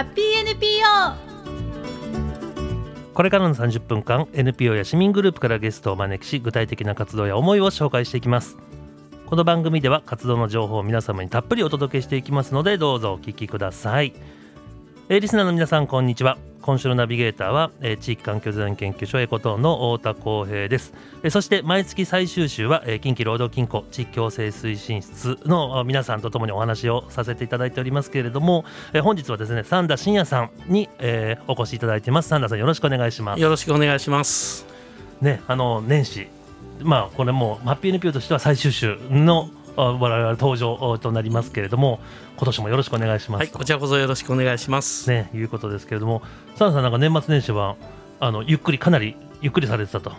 ハッピー NPO これからの30分間 NPO や市民グループからゲストをお招きし具体的な活動や思いを紹介していきます。この番組では活動の情報を皆様にたっぷりお届けしていきますのでどうぞお聞きください。えーリスナーの皆さんこんにちは。今週のナビゲーターは、えー地域環境財団研究所エコトーンの太田光平です、えーそして毎月最終週は、えー近畿労働金庫地域共生推進室のあ皆さんとともにお話をさせていただいておりますけれども、えー本日はですね三田真也さんに、えーお越しいただいています。三田さんよろしくお願いします。よろしくお願いします。ね、あの年始、まあ、これもマッピー NPO としては最終週のあ我々登場となりますけれども、今年もよろしくお願いします。はい、こちらこそよろしくお願いします。ね、いうことですけれども、サンさんなんか年末年始はあのゆっくりかなりゆっくりされてたと。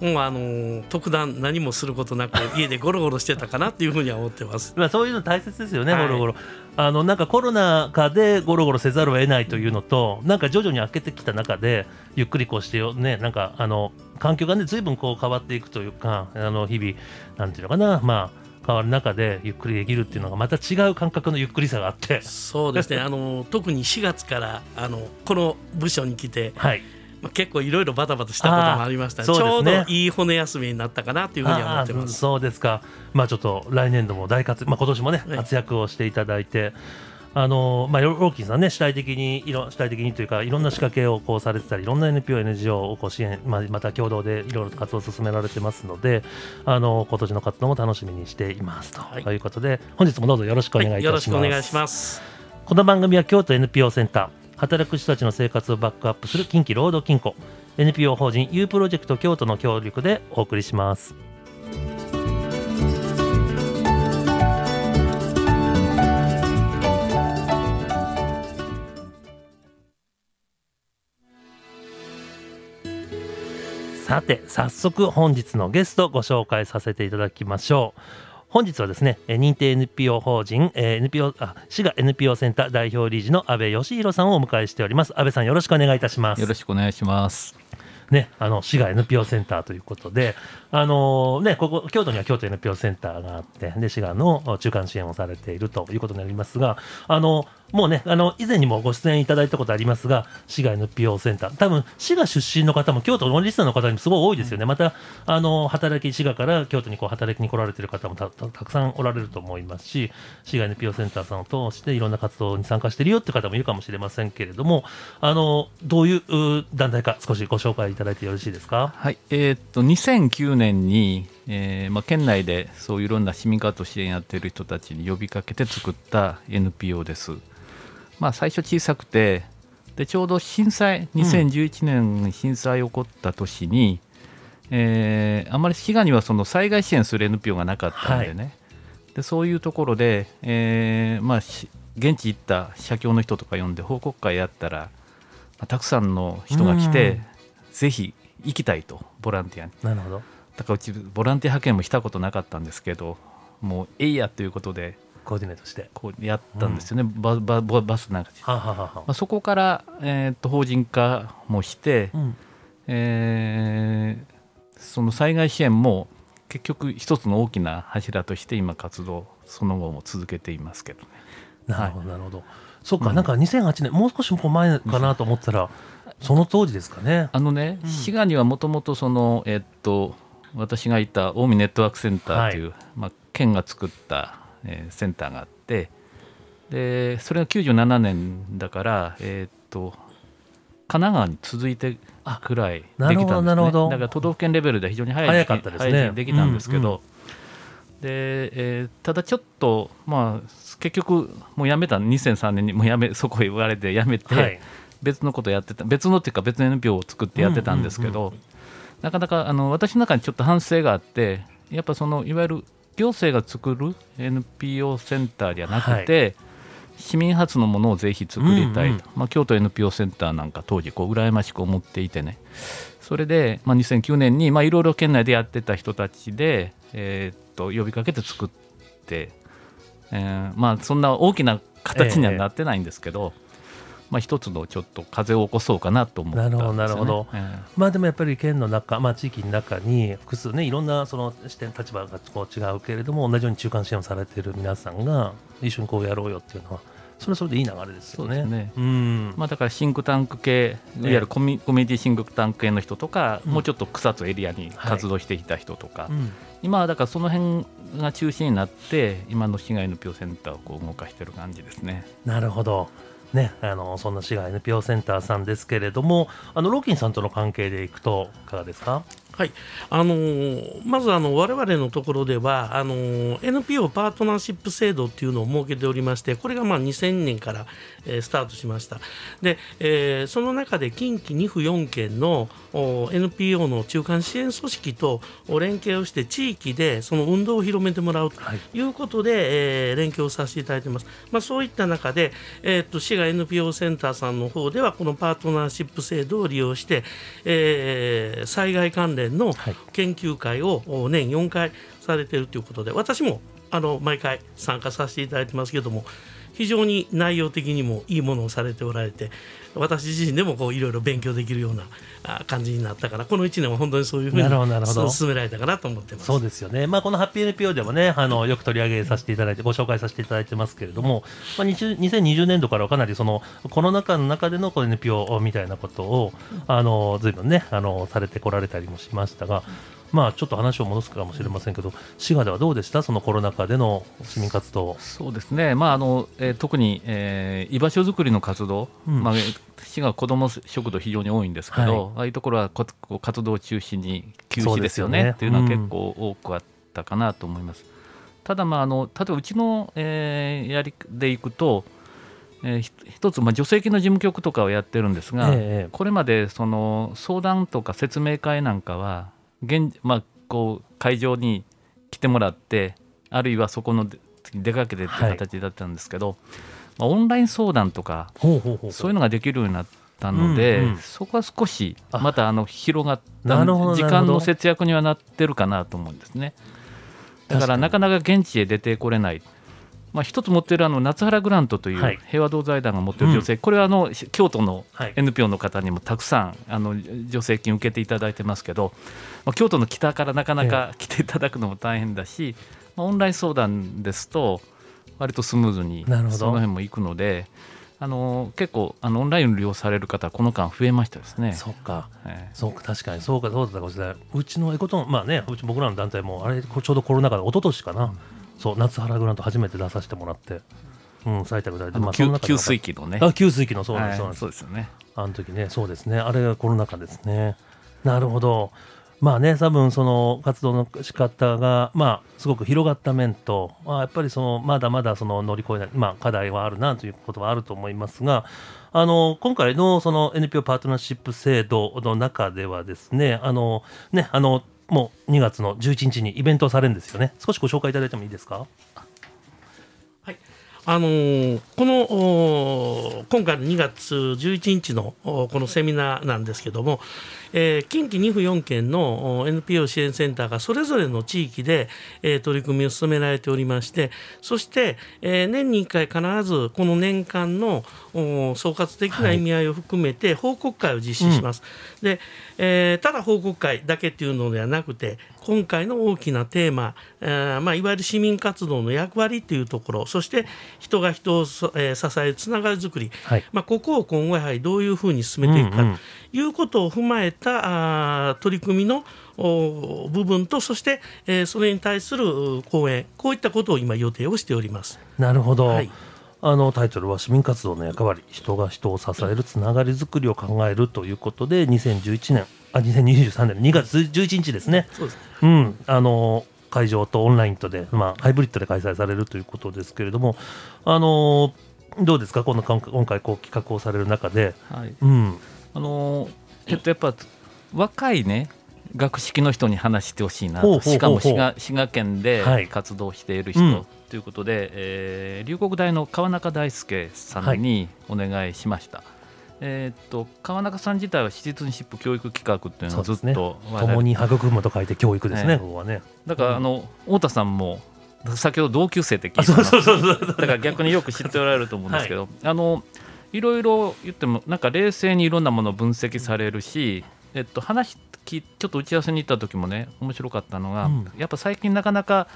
もうあのー特段何もすることなく 家でゴロゴロしてたかなっていうふうには思ってます。まあそういうの大切ですよね、はいゴロゴロ。あのなんかコロナ禍でゴロゴロせざるを得ないというのと、なんか徐々に開けてきた中でゆっくりこうしてよね、なんかあの環境がね随分こう変わっていくというか、あの日々なんていうのかな、まあ変わる中でゆっくりできるっていうのがまた違う感覚のゆっくりさがあって、そうですね。あのー特に4月からあのこの部署に来て、はい。まあ、結構いろいろバタバタしたこともありました、あーそうちょうどいい骨休みになったかなというふうには思ってます。そうですか。まあちょっと来年度も大活躍、まあ今年もねはい活躍をしていただいて。あのまあ、ローキンさんね主体的にいろ主体的にというかいろんな仕掛けをこうされてたりいろんな NPO、NGO をこう支援、まあ、また共同でいろいろと活動を進められてますのであの今年の活動も楽しみにしていますと、はいい、うことで本日もどうぞよろしくお願いいたはい、します。よろしくお願いします。この番組は京都 NPO センター働く人たちの生活をバックアップする近畿労働金庫 NPO 法人 U プロジェクト京都の協力でお送りします。さて早速本日のゲストご紹介させていただきましょう。本日はですねえー認定 NPO 法人、えー NPO あ滋賀 NPO センター代表理事の安倍義弘さんをお迎えしております。安倍さんよろしくお願いいたします。よろしくお願いします。ね、あの滋賀 NPO センターということで、あのね、ここ京都には京都 NPO センターがあって、で滋賀の中間支援をされているということになりますが、あのもうね、あの以前にもご出演いただいたことありますが、滋賀 NPO センター、多分滋賀出身の方も京都のリスナーの方にもすごい多いですよね。またあの働き滋賀から京都にこう働きに来られている方もたくさんおられると思いますし、滋賀 NPO センターさんを通していろんな活動に参加しているよって方もいるかもしれませんけれども、あのどういうう団体か少しご紹介いただいてよろしいですか？はい、えーっと2009年に、えーまあ、県内でそういういろんな市民活動支援やってる人たちに呼びかけて作った NPO です。まあ最初小さくてでちょうど震災2011年に震災起こった年に、えーあまり滋賀にはその災害支援する NPO がなかったんでね、でそういうところで、えーまあ、し現地行った社協の人とか呼んで報告会やったら、まあたくさんの人が来て、うん。ぜひ行きたいとボランティアに。なるほど。だからうちボランティア派遣もしたことなかったんですけどもうえいやということでコーディネートして。こうやったんですよね、ババババスなんかで、はあ、はあはまあ、そこから、えーっと法人化もして、あ、うん。えーその災害支援も結局一つの大きな柱として今活動その後も続けていますけどね。なるほど、なるほど。そっか、うんなんか2008年、もう少しこう前かなと思ったら、その当時ですかね。あのね、うん滋賀にはもともとそのえっと私がいた近江ネットワークセンターという、まあ、県が作った、えーセンターがあってでそれが97年だからえっと神奈川に続いてくらいできたんですね。だから都道府県レベルで非常に早い早時期かったですね。できたんですけど、うん。うでえーただちょっとまあ結局もうやめた。2003年にもうやめ そこへ言われてやめて、はい。別のことやってた。別のっていうか別の NPO を作ってやってたんですけど、なかなかあの私の中にちょっと反省があってやっぱそのいわゆる行政が作る NPO センターではなくて、市民発のものをぜひ作りたいと、うんうん。まあ、京都 NPO センターなんか当時こう羨ましく思っていてね。それで、まあ、2009年にまあいろいろ県内でやってた人たちで、えーっと呼びかけて作って、えーまあそんな大きな形にはなってないんですけど、まあ、一つのちょっと風を起こそうかなと思ったんですよ、ね、なるほどなるほど。えまあでもやっぱり県の中、まあ、地域の中に複数ねいろんなその視点立場がこう違うけれども同じように中間支援をされている皆さんが一緒にこうやろうよっていうのはそれはそれでいい流れですよね。ね。うん。まあ、だからシンクタンク系いわゆるコミ,、コミュニティシンクタンク系の人とか、うん。もうちょっと草津エリアに活動していた人とか、うん今はだからその辺が中心になって今の市外 NPO センターをこう動かしてる感じですね。なるほど。ね、あのそんな市外 NPO センターさんですけれども、あのローキンさんとの関係でいくといかがですか？はい、あのーまずあの我々のところではあのー NPO パートナーシップ制度っていうのを設けておりましてこれがまあ2000年から、えースタートしました。で、えーその中で近畿2府4県のお NPO の中間支援組織とお連携をして地域でその運動を広めてもらうとはい。いうことで、えー連携をさせていただいています、まあ、そういった中で、えーっと市が NPO センターさんの方ではこのパートナーシップ制度を利用して、えー災害関連のはい。研究会をお年4回されているということで私もあの毎回参加させていただいてますけども非常に内容的にもいいものをされておられて私自身でもこういろいろ勉強できるようなあ感じになったからこの1年は本当にそういうふうに進められたかなと思ってます。そうですよね、まあ、このハッピー NPO でもね、あのよく取り上げさせていただいて、ご紹介させていただいてますけれども、まあ、20 2020年度からはかなりそのコロナ禍の中でのこの NPO みたいなことを、あのずいぶんねあの、されてこられたりもしましたが、まあ、ちょっと話を戻すかもしれませんけど、滋賀ではどうでした、そのコロナ禍での市民活動。そうですね、まああのえー特に、えー居場所づくりの活動、うん。まあ、市が子ども食堂非常に多いんですけど、はい。ああいうところはこ活動を中心に休止ですすよよね。ねっていうのは結構多くあったかなと思います。ただ、まあ、あの例えばうちの、えーやりでいくと、えーひ一つ、まあ、助成金の事務局とかをやってるんですが、ええ。これまでその相談とか説明会なんかは現、まあ、こう会場に来てもらってあるいはそこので出かけてっていう形だったんですけど、まあ、オンライン相談とかそういうのができるようになったので、うんうんそこは少しあ。またあの広がった時間の節約にはなってるかなと思うんですね。だからなかなか現地へ出てこれない。まあ、一つ持ってるあの夏原グラントといはい。う平和堂財団が持ってる女性、これはあの京都のはい。NPO の方にもたくさんあの助成金受けていただいてますけど、まあ、京都の北からなかなか来ていただくのも大変だし、まあ、オンライン相談ですと割とスムーズにその辺も行くのであの結構あのオンラインを利用される方はこの間増えましたですね。そっか。ええ。そうか確かに。そうかそうだったかもしれない。うちのエコトンまあねうち僕らの団体もあれちょうどコロナ禍で一昨年かな、そう夏原グラント初めて出させてもらってうん。採択されてあ給給水器のね。あ給水器のそうなんです、はい。そうです。よね。あの時ねそうですね。あれがコロナ禍ですね。なるほど。まあね多分その活動の仕方がまあすごく広がった面と、まあ、やっぱりそのまだまだその乗り越えない、まあ、課題はあるなということはあると思いますがあの今回のその NPO パートナーシップ制度の中ではですねあのねあのもう2月の11日にイベントをされるんですよね。少しご紹介いただいてもいいですか？はい。あのーこのお今回の2月11日のおこのセミナーなんですけども、えー近畿2府4県のお NPO 支援センターがそれぞれの地域で、えー取り組みを進められておりましてそして、えー年に1回必ずこの年間のお総括的な意味合いを含めて報告会を実施します。でえーただ報告会だけっていうのではなくて今回の大きなテーマ、えーまあ、いわゆる市民活動の役割っていうところそして人が人をそ、えー支えるつながりづくり、はい。まあ、ここを今後やはりどういうふうに進めていくか。うんうん。ということを踏まえた取り組みのお部分とそして、えーそれに対する講演こういったことを今予定をしております。なるほど、はい。あのタイトルは市民活動の役割人が人を支えるつながりづくりを考えるということで2011年あ2023年2月11日ですね、そうです。うん、あの会場とオンラインとで、まあ、ハイブリッドで開催されるということですけれどもあのどうですか？この今回今回こう企画をされる中で、はい。うん、あのーえっとやっぱ若いね学識の人に話してほしいなと。ほうほうほうほう。しかも滋賀滋賀県ではい。活動している人、うん。ということで、えー龍谷大の川中大輔さんにお願いしました。えーっと川中さん自体はシティズンシップ教育企画っていうのをずっと我々共に育むと書いて教育ですね、ええ。ここはね。だからあの太田さんも先ほど同級生って聞あいてだから逆によく知っておられると思うんですけど、あのいろいろ言ってもなんか冷静にいろんなものを分析されるし、えっと、話きちょっと打ち合わせに行った時もね面白かったのが、うん。やっぱ最近なかなか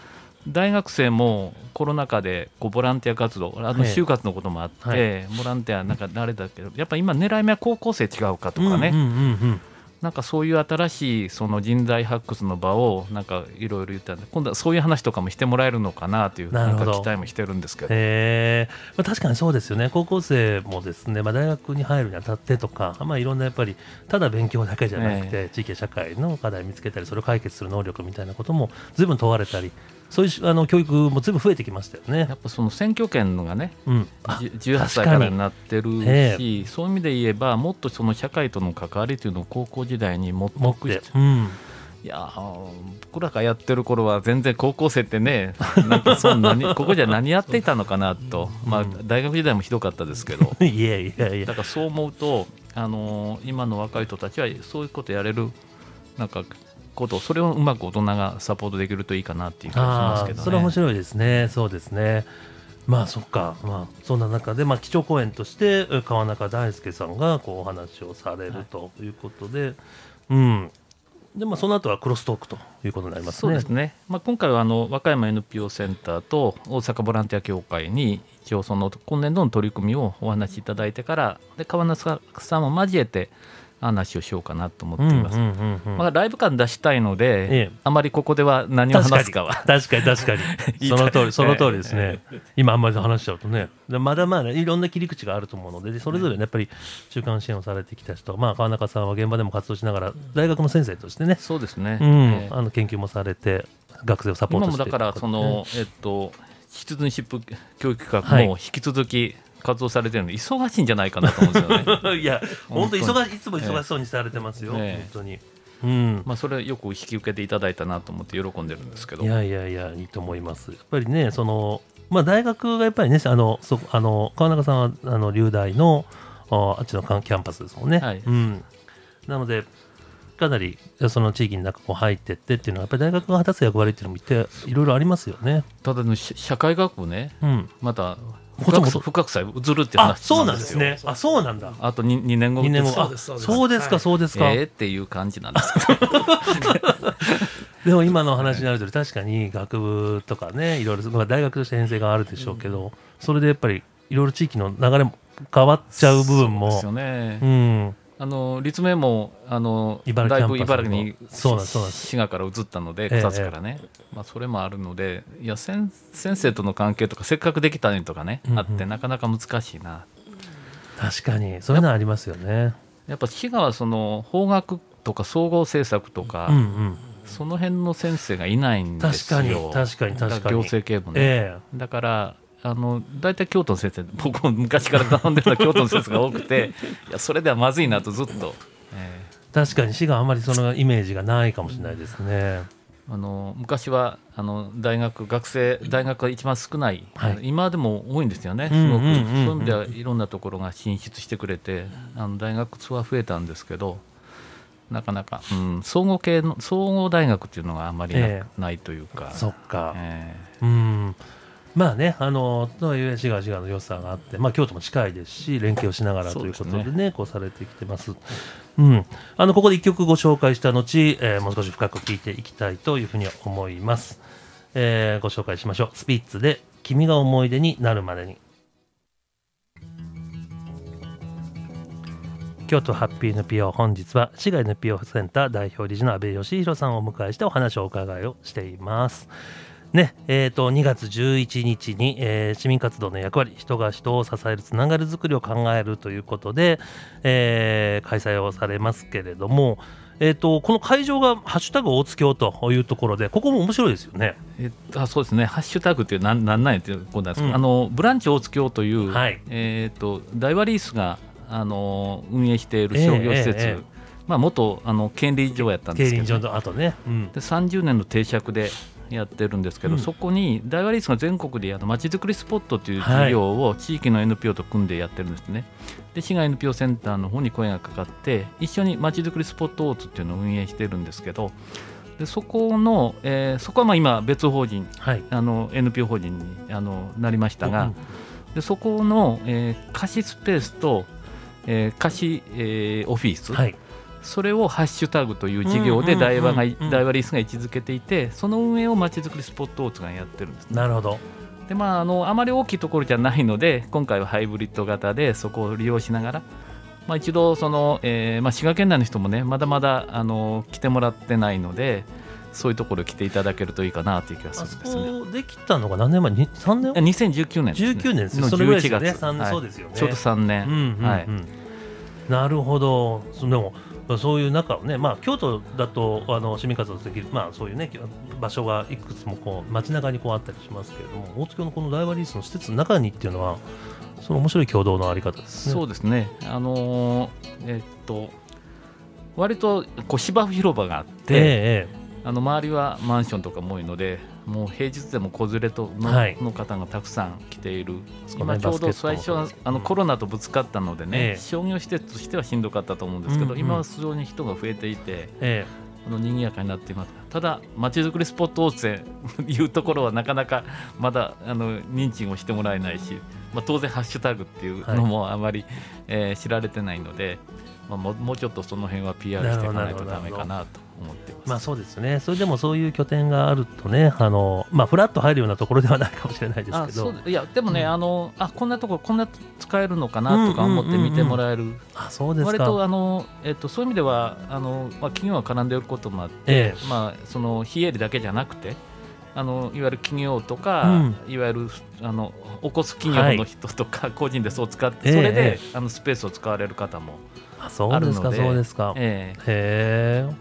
大学生もコロナ禍でこうボランティア活動あのええ就活のこともあって、はい。ボランティアなんかあれだけどやっぱ今狙い目は高校生違うかとかね、うんうんうんうんなんかそういう新しいその人材発掘の場をなんかいろいろ言ったんで今度はそういう話とかもしてもらえるのかなというなんか期待もしてるんですけど。へえ、まあ、確かにそうですよね。高校生もですね、まあ、大学に入るにあたってとか、まあ、いろんなやっぱりただ勉強だけじゃなくて、地域や社会の課題を見つけたりそれを解決する能力みたいなことも随分問われたりそういうあの教育も随分増えてきましたよね。や。っぱその選挙権がねうん、あじ18歳からになってるえし、そういう意味で言えばもっとその社会との関わりというのを高校時代に持っておく必て、うん、いやー僕らがやってる頃は全然高校生ってねなんかそんなに ここじゃ何やっていたのかなと、まあ、大学時代もひどかったですけど。いやいやいや。だからそう思うと、あのー今の若い人たちはそういうことやれるなんかことそれをうまく大人がサポートできるといいかなっていう気がしますけどね。それは面白いですね、そうですね。まあそっか、まあ、そんな中で、まあ、基調講演としてえ川中大輔さんがこうお話をされるということで、うん、でまあ、その後はクロストークということになりますね。そうですね、まあ、今回はあの和歌山 NPO センターと大阪ボランティア協会に一応その今年度の取り組みをお話しいただいてからで川中さんも交えて話をしようかなと思っています。まあ、ライブ感出したいので、ええ。あまりここでは何を話すかは。確かに確かに その通りその通りですね、今あんまり話しちゃうとね。でまだまだいろんな切り口があると思うのででそれぞれねやっぱり中間支援をされてきた人、まあ、川中さんは現場でも活動しながら大学の先生としてね、そうですね、うん。ええ。あの研究もされて学生をサポー今トしてもだからその、えっとシティズンシップ教育も引き続き活動されてるので忙しいんじゃないかなと思うんですよね。いや本当忙しいいつも忙しそうにされてますよ、ええ本当に。うんまあそれよく引き受けていただいたなと思って喜んでるんですけどいやいやいやいいと思います。やっぱりねそのまあ大学がやっぱりねあのそあの川中さんはあの流大のああっちのキャンパスですもんね。はいうん。なのでかなりその地域の中こう入ってってっていうのはやっぱり大学が果たす役割っていうのもいていろいろありますよね。ただねし社会学部ねうん。またこっちも深く深くさえ移るってあ話そうなんですね。あそうなんだ。あと 2, 2年後2年後。そうあですそうです。そうですかはい。そうですか。えーっていう感じなんですけど でも今の話になるとり確かに学部とかねいろいろまあ大学として編成があるでしょうけど、それでやっぱりいろいろ地域の流れも変わっちゃう部分も。そうですよね、うんあの立命もあの茨だいぶ茨城に滋賀から移ったのでええ草津からね、まあ、それもあるのでいや先先生との関係とかせっかくできたのにとかね、うんうん。あってなかなか難しいな。確かに。そういうのはありますよね。やっぱ滋賀はその法学とか総合政策とか、うんうん、その辺の先生がいないんです確よかに確かに確かに。行政系もね、えだからあの大体京都の先生僕も昔から頼んでるのは京都の先生が多くていやそれではまずいなとずっと、ええ確かに滋賀あんまりそのイメージがないかもしれないですね。ーあの昔はあの大学学生大学が一番少ない、はい今でも多いんですよね、うんすごく、そういう意味ではいろんなところが進出してくれてあの大学数は増えたんですけどなかなか、うん、総合系の総合大学っていうのがあんまりな,、えないというか。そっか。えうん。まあね、あの、とはいえ、滋賀滋賀の良さがあって、まあ、京都も近いですし、連携をしながらということでね、そうですこうされてきてます。うん。あの、ここで一曲ご紹介した後、えーもう少し深く聞いていきたいというふうに思います。えーご紹介しましょう。スピッツで、君が思い出になるまでに。京都ハッピー NPO 本日は市街 NPO センター代表理事の阿部義弘さんをお迎えしてお話をお伺いをしています。ねえー、と2月11日に、えー市民活動の役割人が人を支えるつながるづくりを考えるということで、えー開催をされますけれども、えー、とこの会場が「ハッシュタグ大津京」というところでここも面白いですよね。えっと、あそうですね、ハッシュタグってなんなんなんやっていうことなんですけど、うん。あのブランチ大津京という、はい。えっと大和リースがあの運営している商業施設、ええええ。まあ、元あの権利場やったんですけど、競輪場の後ね、うん。で30年の定着でやってるんですけど、うん。そこに大和リースが全国でまちづくりスポットという事業を地域の NPO と組んでやってるんですね。で市が NPO センターの方に声がかかって一緒にまちづくりスポットオーツっていうのを運営してるんですけどでそこの、えーそこはまあ今別法人はい。あの NPO 法人にあのなりましたが、うん。でそこの、えー貸しスペースと、えー貸し、えーオフィス、はいそれをハッシュタグという事業で大和が大和リースが位置づけていてその運営をまちづくりスポットオーツがやってるんですね。なるほど。でまああのあまり大きいところじゃないので今回はハイブリッド型でそこを利用しながら、まあ、一度その、えーまあ、滋賀県内の人もねまだまだあの来てもらってないのでそういうところ来ていただけるといいかなという気がするんですね。こできたのが何年前？に3年？え2019年です、ね、19年ですよのそれぐらいですよ11ねはい。そうですよね。ちょうど3年、うんうんうん。はい。なるほど。そでもそういう中をね、まあ、京都だとあの市民活動できる、まあ、そういうね場所がいくつもこう街中にこうあったりしますけれども大津京のこの大和リースの施設の中にっていうのはその面白い共同のあり方ですね。そうですねあのーえっと割とこう芝生広場があって、ええあの周りはマンションとかも多いのでもう平日でも子連れとの,、はい。の方がたくさん来ている。今ちょうど最初はあのうん。コロナとぶつかったのでね、ええ。商業施設としてはしんどかったと思うんですけど、うんうん。今は非常に人が増えていてええ。あの賑やかになっています。ただまちづくりスポット汚染 いうところはなかなかまだあの認知をしてもらえないし、まあ、当然ハッシュタグっていうのもあまり、えー知られてないので、まあ、もうもうちょっとその辺は PR していかないとダメかなと思っています。まあそうですね、それでもそういう拠点があるとね、あのまあ、フラッと入るようなところではないかもしれないですあけど、いやでもね、うん。あのあこんなとここんな使えるのかなとか思って見てもらえる、あそうです割か、とあの、えっと、そういう意味ではあの、まあ、企業が絡んでいることもあって、え。まあ、その非営利だけじゃなくてあのいわゆる企業とか、うん。いわゆるあの起こす企業の人とか、個人でそう使ってええ。それで、えあのスペースを使われる方も、あそうですか、そうですか。ええ。へえ。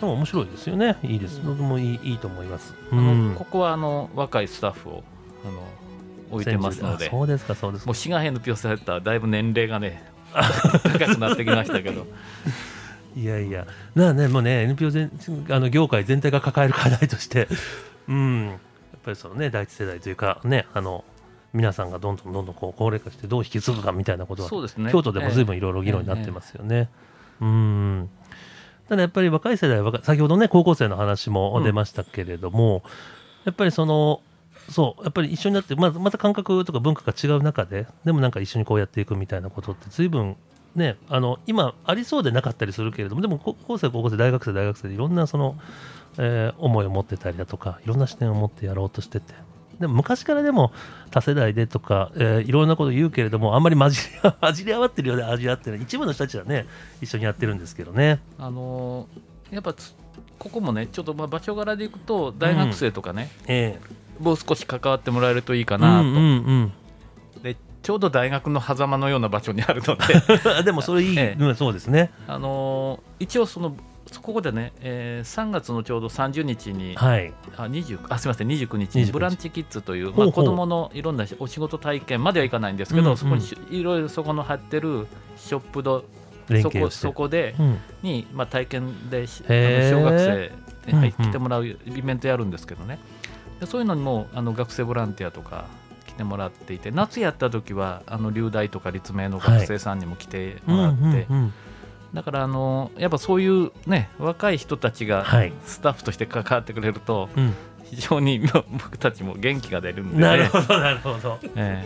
でも面白いですよね。いいです。とてもいいいいと思います。うん。ここはあの若いスタッフをあの置いてますので。あそうですか、そうですか。もう滋賀県のピオセンターだいぶ年齢がね 高くなってきましたけど。いやいや、なあね、もうね、NPO 全あの業界全体が抱える課題として、うん、やっぱりそのね、第一世代というか、ね、あの皆さんがどんどんどんどんこう高齢化してどう引き継ぐかみたいなことはそうですね。京都でも随分いろいろ議論になってますよね。うん。ただやっぱり若い世代は先ほどね高校生の話も出ましたけれども、やっぱりそのそうやっぱり一緒になってままた感覚とか文化が違う中ででもなんか一緒にこうやっていくみたいなことって随分ねあの今ありそうでなかったりするけれどもでも高校生高校生大学生大学生でいろんなその、えー思いを持ってたりだとかいろんな視点を持ってやろうとしてて。でも昔からでも多世代でとか、えーいろんなこと言うけれどもあんまり混じり 混じり合ってるようで味わってない。一部の人たちはね一緒にやってるんですけどね。あのやっぱつここもねちょっとまあ場所柄でいくと大学生とかね、えもう少し関わってもらえるといいかえなと、うんうんでちょうど大学の狭間のような場所にあるので。うん、でもそれいい、ええ。うんそうですね。あの一応そのここでね、えー3月のちょうど30日に、はい。あ20あすみません29日29日にブランチキッズという、まあ、子どものいろんなお仕事体験まではいかないんですけど、うんうん。そこにしいろいろそこの貼ってるショップドそこ。そこでうん。に、まあ、体験で小学生に、はいうんうん来てもらうイベントやるんですけどね。でそういうのにもあの学生ボランティアとか来てもらっていて夏やった時はあの流大とか立命の学生さんにも来てうんもらって、うんうんだからあのやっぱそういうね若い人たちがはい。スタッフとして関わってくれるとうん非常にまあ僕たちも元気が出るんで、ね、なるほどなるほど。え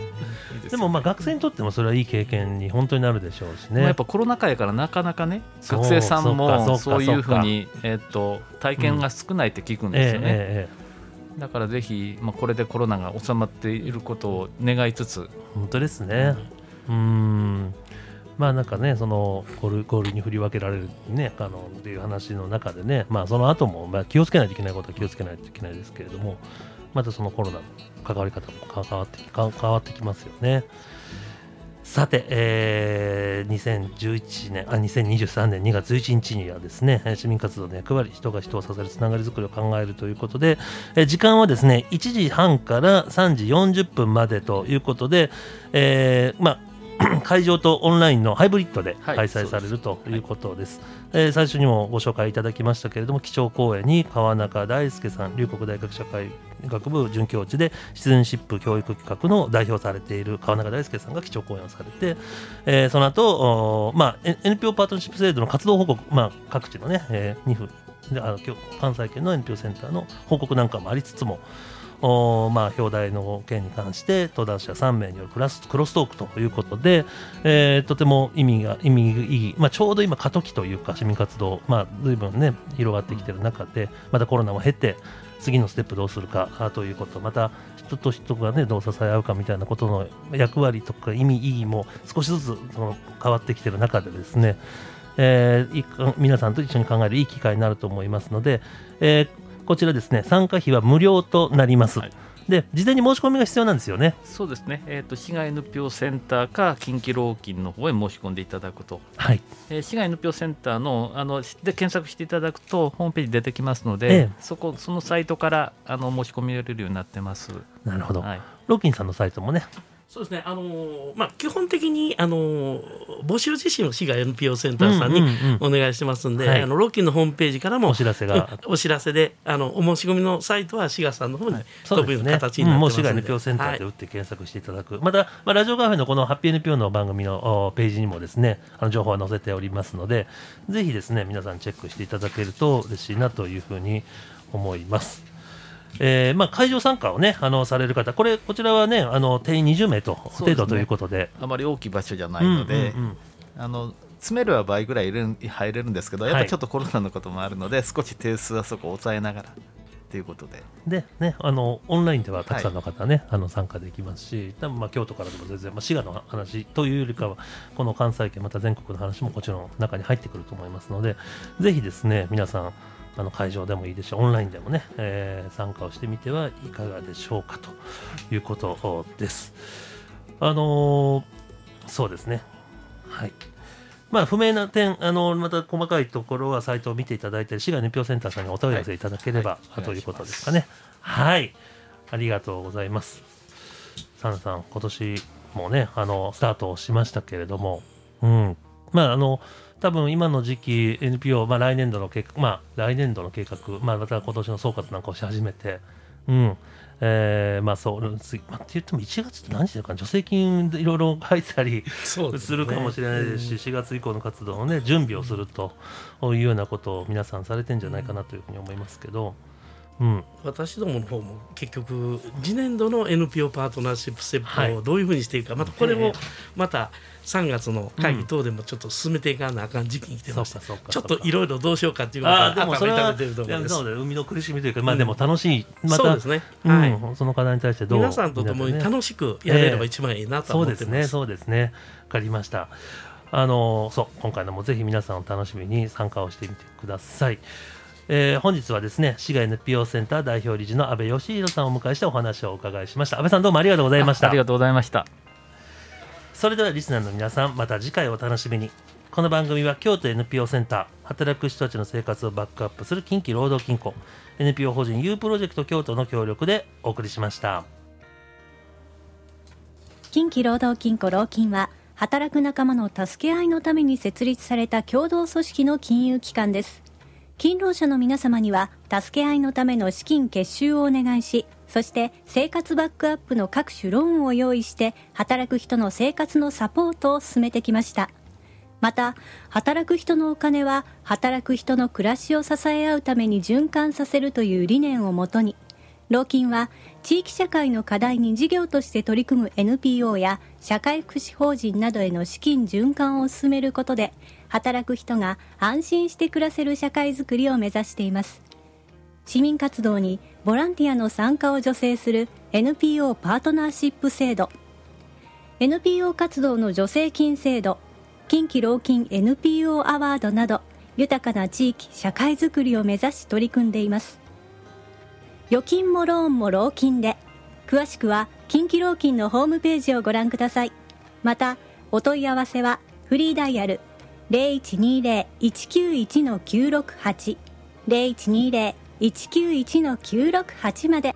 でもまあ学生にとってもそれはいい経験に本当になるでしょうしね。まあやっぱコロナ禍やからなかなかね学生さんもそういうふうにえっと体験が少ないって聞くんですよね、ええええだからぜひ、まあ、これでコロナが収まっていることを願いつつ、本当ですね。うん。まあなんかね、そのゴールゴールに振り分けられるね、あのっていう話の中でね、まあその後もまあ気をつけないといけないことは気をつけないといけないですけれども、またそのコロナの関わり方も関わって変わってきますよね。さて、えー、2011年あ、2023年2月11日にはですね、市民活動の役割、人が人を支えるつながりづくりを考えるということで、えー時間はですね、1時半から3時40分までということで、えーまあ、会場とオンラインのハイブリッドではい開催されるということです。えー最初にもご紹介いただきましたけれども、基調講演に川中大輔さん、龍谷大学社会学部准教授で、シティズンシップ教育企画の代表されている川中大輔さんが基調講演をされて、えーその後、まあ、NPO パートナーシップ制度の活動報告、まあ、各地のね、えー、2分であの今日関西圏の NPO センターの報告なんかもありつつも、おまあ、表題の件に関して登壇者3名によるクラスクロストークということで、えー、とても意味が意味意義、まあ、ちょうど今過渡期というか市民活動、まあ、随分ね広がってきてる中でまたコロナも経て次のステップどうするかということまた人と人がねどう支え合うかみたいなことの役割とか意味意義も少しずつその変わってきてる中でですね、えー、皆さんと一緒に考えるいい機会になると思いますので、えー、こちらですね参加費は無料となります。はいで事前に申し込みが必要なんですよね。そうですね。えっ、ー、と市外 NPO センターか近畿老金の方へ申し込んでいただくと。はい。えー、市外 NPO センターのあので検索していただくとホームページ出てきますので、ええ、そこそのサイトからあの申し込みられるようになってます。なるほど。はい、ローキンさんのサイトもねそうですね、あのー、まあ、基本的に、あのー、募集自身を市が NPO センターさんにお願いしてますんで、あのロッキーのホームページからもお知らせが。お知らせであのお申し込みのサイトは滋賀さんの方に飛ぶような形になってますので、ね、もう滋賀 NPO センターで打って検索していただく、はい、また、まあ、ラジオカフェのこのハッピー NPO の番組のページにもですねあの情報は載せておりますのでぜひですね皆さんチェックしていただけると嬉しいなというふうに思います。えーまあ、会場参加を、ね、あのされる方、これこちらは、ね、あの定員20名と程度ということで、ね、あまり大きい場所じゃないので、うんうんうん、あの詰めるは倍ぐらい入れるんですけど、やっぱりちょっとコロナのこともあるので、はい、少し定数はそこを抑えながら。ということで。で、ね、あのオンラインではたくさんの方ね、はい、あの参加できますし多分まあ京都からでも全然、まあ、滋賀の話というよりかはこの関西圏また全国の話ももちろん中に入ってくると思いますのでぜひですね皆さんあの会場でもいいですしオンラインでもね、えー、参加をしてみてはいかがでしょうかということです。あのー、そうですね。はい。まあ、不明な点、あのまた細かいところはサイトを見ていただいて、滋賀熱表センターさんにお問い合わせいただければ、はい、ということですかね。はい。ありがとうございます。サンさん、今年もね、あのスタートをしましたけれども、うん。まあ、あの、多分今の時期 NPO、まあ、来年度の計画、まあ、来年度の計画、まあ、また今年の総括なんかをし始めて、うん、えー、まあそう、まあ、って言っても1月って何時だか助成金いろいろ入ったりするかもしれないですし、ね、4月以降の活動のね準備をするというようなことを皆さんされてんじゃないかなというふうに思いますけど。うん、私どもの方も結局次年度の NPO パートナーシップステップをどういうふうにしていくか、はい、またこれもまた3月の会議等でもちょっと進めていかなあかん時期に来てました、うん、ちょっといろいろどうしようかっていうことはでもそれはそう海の苦しみというか、まあ、でも楽しい、またそうですね、はい、その課題に対してどう皆さんと共に楽しくやれれば一番いいなと思ってます、えー、そうですね。そうですね。分かりました。あのそう今回のもぜひ皆さんお楽しみに参加をしてみてください。えー、本日はですね滋賀 NPO センター代表理事の安倍義弘さんをお迎えしてお話をお伺いしました。安倍さんどうもありがとうございました。ありがとうございました。それではリスナーの皆さんまた次回お楽しみに。この番組は京都 NPO センター働く人たちの生活をバックアップする近畿労働金庫 NPO 法人 U プロジェクト京都の協力でお送りしました。近畿労働金庫労金は働く仲間の助け合いのために設立された共同組織の金融機関です勤労者の皆様には助け合いのための資金結集をお願いしそして生活バックアップの各種ローンを用意して働く人の生活のサポートを進めてきました。また働く人のお金は働く人の暮らしを支え合うために循環させるという理念をもとに老金は地域社会の課題に事業として取り組む NPO や社会福祉法人などへの資金循環を進めることで働く人が安心して暮らせる社会づくりを目指しています。市民活動にボランティアの参加を助成する NPO パートナーシップ制度。NPO 活動の助成金制度。近畿老金 NPO アワードなど豊かな地域社会づくりを目指し取り組んでいます。預金もローンも老金で。詳しくは近畿老金のホームページをご覧ください。またお問い合わせはフリーダイヤル0120-191-968 0120-191-968まで。